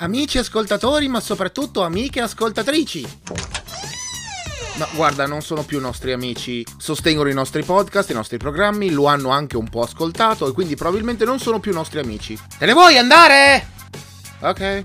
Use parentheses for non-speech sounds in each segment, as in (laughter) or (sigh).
Amici ascoltatori, ma soprattutto amiche ascoltatrici. Ma guarda, non sono più nostri amici, sostengono i nostri podcast, i nostri programmi, lo hanno anche un po' ascoltato e quindi probabilmente non sono più nostri amici. Te ne vuoi andare? Ok.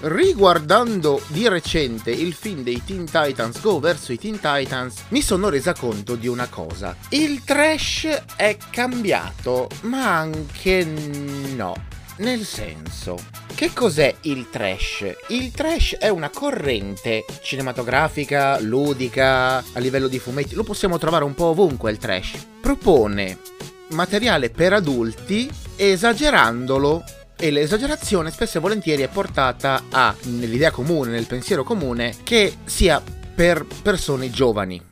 Riguardando di recente il film dei Teen Titans Go verso i Teen Titans, mi sono resa conto di una cosa. Il trash è cambiato, ma anche no. Nel senso, che cos'è il trash? Il trash è una corrente cinematografica, ludica, a livello di fumetti, lo possiamo trovare un po' ovunque il trash. Propone materiale per adulti esagerandolo e l'esagerazione spesso e volentieri è portata a, nell'idea comune, nel pensiero comune, che sia per persone giovani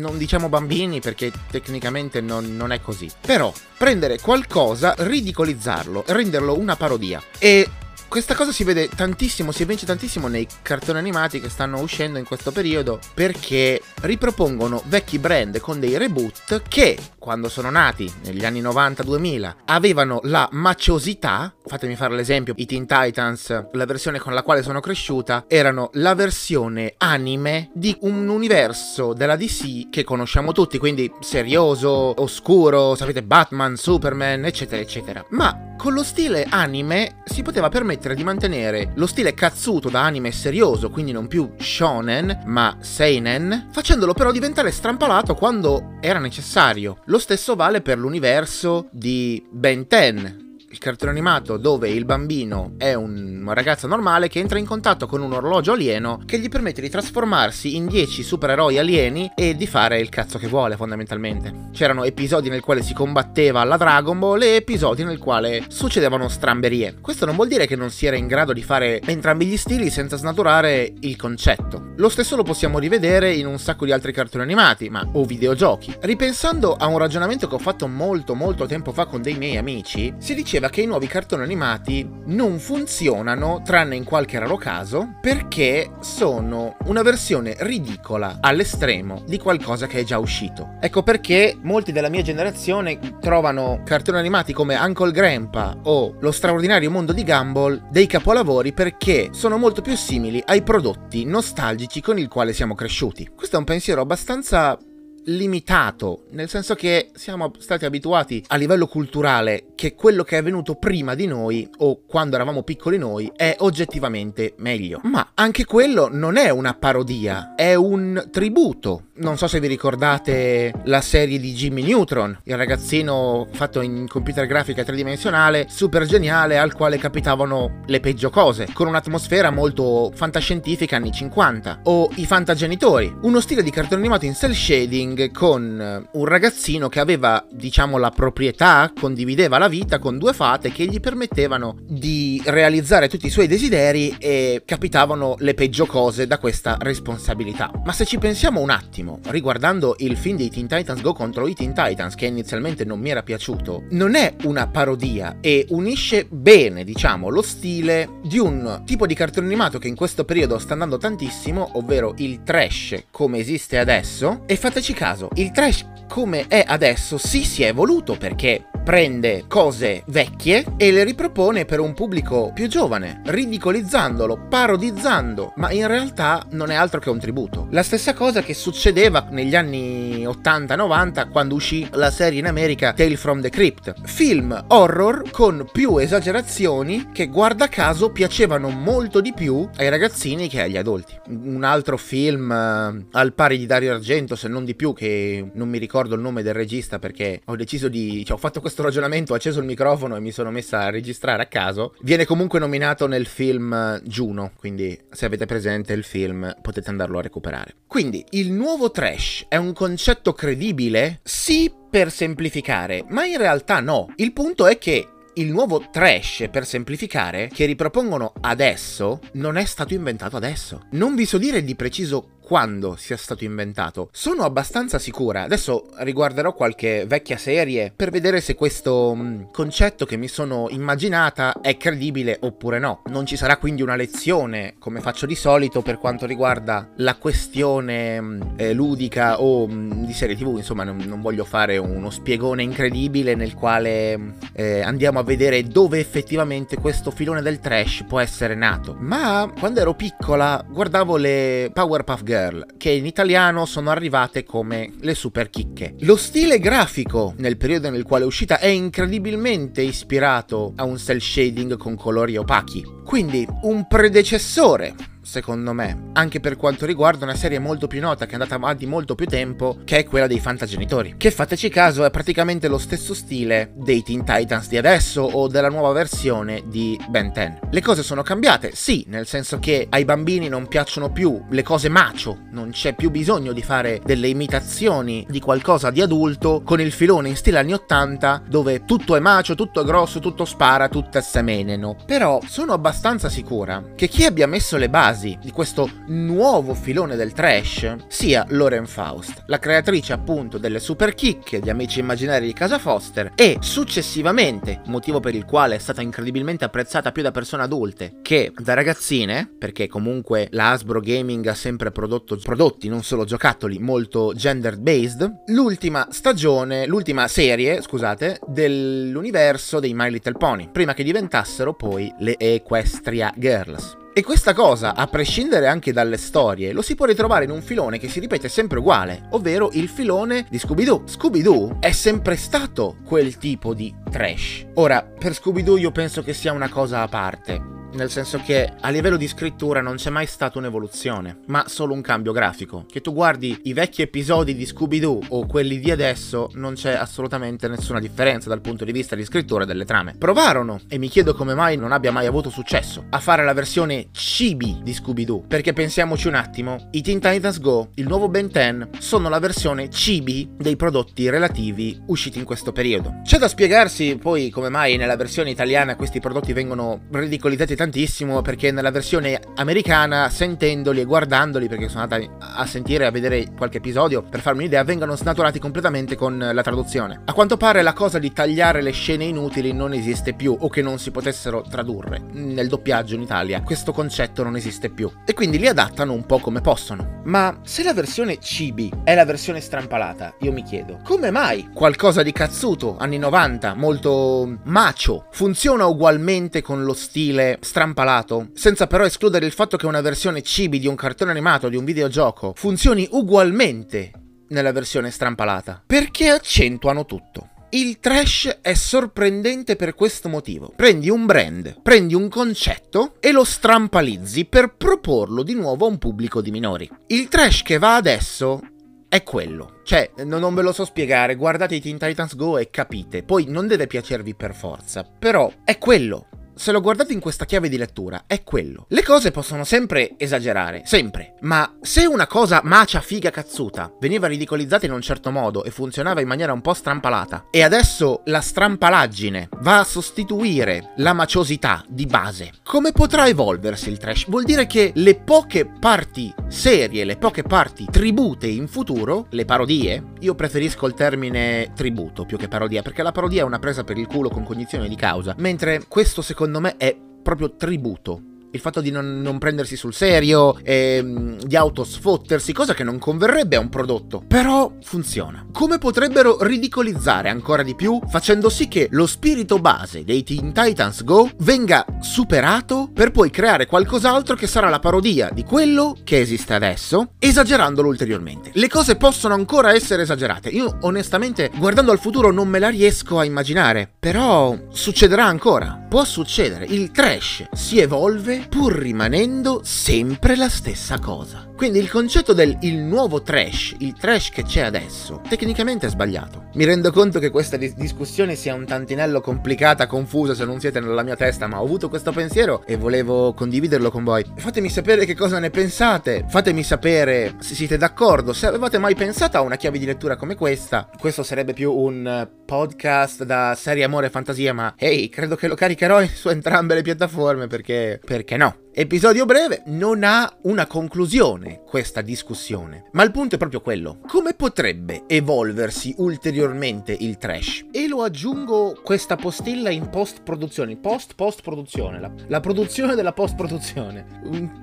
non diciamo bambini perché tecnicamente non, non, è così. Però prendere qualcosa, ridicolizzarlo, renderlo una parodia. E questa cosa si vede tantissimo, si evince tantissimo nei cartoni animati che stanno uscendo in questo periodo perché ripropongono vecchi brand con dei reboot che quando sono nati negli anni 90-2000 avevano la maciosità, fatemi fare l'esempio, i Teen Titans, la versione con la quale sono cresciuta, erano la versione anime di un universo della DC che conosciamo tutti, quindi serioso, oscuro, sapete Batman, Superman, eccetera eccetera. Ma con lo stile anime si poteva permettere di mantenere lo stile cazzuto da anime serioso, quindi non più shonen, ma seinen, facendolo però diventare strampalato quando era necessario. Lo stesso vale per l'universo di Ben 10, il cartone animato dove il bambino è un ragazzo normale che entra in contatto con un orologio alieno che gli permette di trasformarsi in 10 supereroi alieni e di fare il cazzo che vuole fondamentalmente. C'erano episodi nel quale si combatteva alla Dragon Ball e episodi nel quale succedevano stramberie. Questo non vuol dire che non si era in grado di fare entrambi gli stili senza snaturare il concetto. Lo stesso lo possiamo rivedere in un sacco di altri cartoni animati, ma o videogiochi. Ripensando a un ragionamento che ho fatto molto molto tempo fa con dei miei amici, si diceva diceva che i nuovi cartoni animati non funzionano, tranne in qualche raro caso, perché sono una versione ridicola all'estremo di qualcosa che è già uscito. Ecco perché molti della mia generazione trovano cartoni animati come Uncle Grandpa o Lo straordinario mondo di Gumball dei capolavori perché sono molto più simili ai prodotti nostalgici con il quale siamo cresciuti. Questo è un pensiero abbastanza limitato, nel senso che siamo stati abituati a livello culturale che quello che è venuto prima di noi o quando eravamo piccoli noi è oggettivamente meglio. Ma anche quello non è una parodia, è un tributo. Non so se vi ricordate la serie di Jimmy Neutron, il ragazzino fatto in computer grafica tridimensionale, super geniale al quale capitavano le peggio cose, con un'atmosfera molto fantascientifica anni 50. O i Fantagenitori, uno stile di cartone animato in cell shading King con eh, un ragazzino che aveva, diciamo, la proprietà, condivideva la vita con due fate che gli permettevano di realizzare tutti i suoi desideri e capitavano le peggio cose da questa responsabilità. Ma se ci pensiamo un attimo, riguardando il film dei Teen Titans Go contro i Teen Titans, che inizialmente non mi era piaciuto, non è una parodia e unisce bene, diciamo, lo stile di un tipo di cartone animato che in questo periodo sta andando tantissimo, ovvero il trash come esiste adesso, e fateci caso, il trash come è adesso sì si è evoluto perché prende cose vecchie e le ripropone per un pubblico più giovane, ridicolizzandolo, parodizzando, ma in realtà non è altro che un tributo. La stessa cosa che succedeva negli anni 80-90 quando uscì la serie in America Tale from the Crypt, film horror con più esagerazioni che guarda caso piacevano molto di più ai ragazzini che agli adulti. Un altro film uh, al pari di Dario Argento, se non di più, che non mi ricordo il nome del regista perché ho deciso di... Cioè, ho fatto questo questo ragionamento ho acceso il microfono e mi sono messa a registrare a caso. Viene comunque nominato nel film Juno, quindi se avete presente il film potete andarlo a recuperare. Quindi il nuovo trash è un concetto credibile? Sì, per semplificare, ma in realtà no. Il punto è che il nuovo trash, per semplificare, che ripropongono adesso, non è stato inventato adesso. Non vi so dire di preciso quando sia stato inventato. Sono abbastanza sicura. Adesso riguarderò qualche vecchia serie per vedere se questo mm, concetto che mi sono immaginata è credibile oppure no. Non ci sarà quindi una lezione, come faccio di solito, per quanto riguarda la questione mm, eh, ludica o mm, di serie TV. Insomma, non, non, voglio fare uno spiegone incredibile nel quale eh, andiamo a vedere dove effettivamente questo filone del trash può essere nato. Ma quando ero piccola guardavo le Powerpuff Girl, che in italiano sono arrivate come le super chicche. Lo stile grafico nel periodo nel quale è uscita è incredibilmente ispirato a un cel shading con colori opachi. Quindi un predecessore secondo me, anche per quanto riguarda una serie molto più nota che è andata avanti molto più tempo, che è quella dei Fantagenitori. Che fateci caso è praticamente lo stesso stile dei Teen Titans di adesso o della nuova versione di Ben 10. Le cose sono cambiate, sì, nel senso che ai bambini non piacciono più le cose macio, non c'è più bisogno di fare delle imitazioni di qualcosa di adulto con il filone in stile anni 80 dove tutto è macio, tutto è grosso, tutto spara, tutto è semeneno. Però sono abbastanza sicura che chi abbia messo le basi basi di questo nuovo filone del trash sia Lauren Faust, la creatrice appunto delle super chicche, di Amici Immaginari di Casa Foster e successivamente, motivo per il quale è stata incredibilmente apprezzata più da persone adulte che da ragazzine, perché comunque la Hasbro Gaming ha sempre prodotto prodotti, non solo giocattoli, molto gender based, l'ultima stagione, l'ultima serie, scusate, dell'universo dei My Little Pony, prima che diventassero poi le Equestria Girls. E questa cosa, a prescindere anche dalle storie, lo si può ritrovare in un filone che si ripete sempre uguale, ovvero il filone di Scooby-Doo. Scooby-Doo è sempre stato quel tipo di trash. Ora, per Scooby-Doo io penso che sia una cosa a parte nel senso che a livello di scrittura non c'è mai stata un'evoluzione, ma solo un cambio grafico. Che tu guardi i vecchi episodi di Scooby-Doo o quelli di adesso, non c'è assolutamente nessuna differenza dal punto di vista di scrittura delle trame. Provarono, e mi chiedo come mai non abbia mai avuto successo, a fare la versione cibi di Scooby-Doo, perché pensiamoci un attimo, i Teen Titans Go, il nuovo Ben 10, sono la versione cibi dei prodotti relativi usciti in questo periodo. C'è da spiegarsi poi come mai nella versione italiana questi prodotti vengono ridicolizzati tantissimo perché nella versione americana, sentendoli e guardandoli, perché sono andata a sentire e a vedere qualche episodio per farmi un'idea, vengono snaturati completamente con la traduzione. A quanto pare la cosa di tagliare le scene inutili non esiste più o che non si potessero tradurre nel doppiaggio in Italia. Questo concetto non esiste più e quindi li adattano un po' come possono. Ma se la versione cibi è la versione strampalata, io mi chiedo, come mai qualcosa di cazzuto anni 90, molto macio, funziona ugualmente con lo stile strampalato, senza però escludere il fatto che una versione cibi di un cartone animato, di un videogioco, funzioni ugualmente nella versione strampalata. Perché accentuano tutto. Il trash è sorprendente per questo motivo. Prendi un brand, prendi un concetto e lo strampalizzi per proporlo di nuovo a un pubblico di minori. Il trash che va adesso è quello. Cioè, non ve lo so spiegare, guardate i Teen Titans Go e capite. Poi non deve piacervi per forza, però è quello se lo guardate in questa chiave di lettura, è quello. Le cose possono sempre esagerare, sempre, ma se una cosa macia, figa, cazzuta veniva ridicolizzata in un certo modo e funzionava in maniera un po' strampalata, e adesso la strampalaggine va a sostituire la maciosità di base, come potrà evolversi il trash? Vuol dire che le poche parti serie, le poche parti tribute in futuro, le parodie, io preferisco il termine tributo più che parodia, perché la parodia è una presa per il culo con cognizione di causa, mentre questo secondo secondo me è proprio tributo il fatto di non, non prendersi sul serio, ehm, di autosfottersi, cosa che non converrebbe a un prodotto. Però funziona. Come potrebbero ridicolizzare ancora di più facendo sì che lo spirito base dei Teen Titans Go venga superato per poi creare qualcos'altro che sarà la parodia di quello che esiste adesso, esagerandolo ulteriormente. Le cose possono ancora essere esagerate. Io onestamente, guardando al futuro, non me la riesco a immaginare. Però succederà ancora. Può succedere. Il trash si evolve pur rimanendo sempre la stessa cosa. Quindi il concetto del il nuovo trash, il trash che c'è adesso, tecnicamente è sbagliato. Mi rendo conto che questa dis- discussione sia un tantinello complicata, confusa se non siete nella mia testa, ma ho avuto questo pensiero e volevo condividerlo con voi. Fatemi sapere che cosa ne pensate, fatemi sapere se siete d'accordo, se avevate mai pensato a una chiave di lettura come questa. Questo sarebbe più un podcast da serie amore e fantasia, ma hey, credo che lo caricherò su entrambe le piattaforme perché, perché perché no? Episodio breve non ha una conclusione questa discussione, ma il punto è proprio quello. Come potrebbe evolversi ulteriormente il trash? E lo aggiungo questa postilla in post produzione, post post produzione, la, la produzione della post produzione,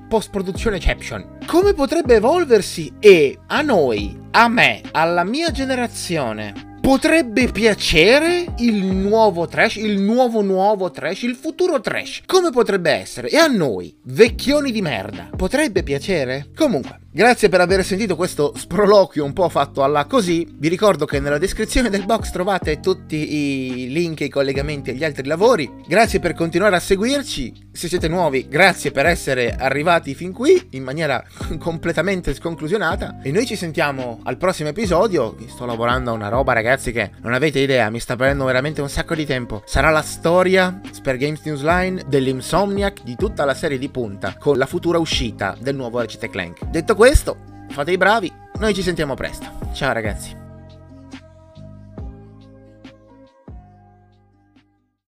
post produzione exception. Come potrebbe evolversi e a noi, a me, alla mia generazione potrebbe piacere il nuovo trash, il nuovo nuovo trash, il futuro trash. Come potrebbe essere? E a noi, vecchioni di merda, potrebbe piacere? Comunque, Grazie per aver sentito questo sproloquio un po' fatto alla così. Vi ricordo che nella descrizione del box trovate tutti i link e i collegamenti agli altri lavori. Grazie per continuare a seguirci. Se siete nuovi, grazie per essere arrivati fin qui in maniera (laughs) completamente sconclusionata. E noi ci sentiamo al prossimo episodio. Sto lavorando a una roba, ragazzi, che non avete idea, mi sta prendendo veramente un sacco di tempo. Sarà la storia, per Games Newsline, dell'Insomniac di tutta la serie di punta, con la futura uscita del nuovo Ratchet Clank. Detto questo, fate i bravi, noi ci sentiamo presto. Ciao ragazzi.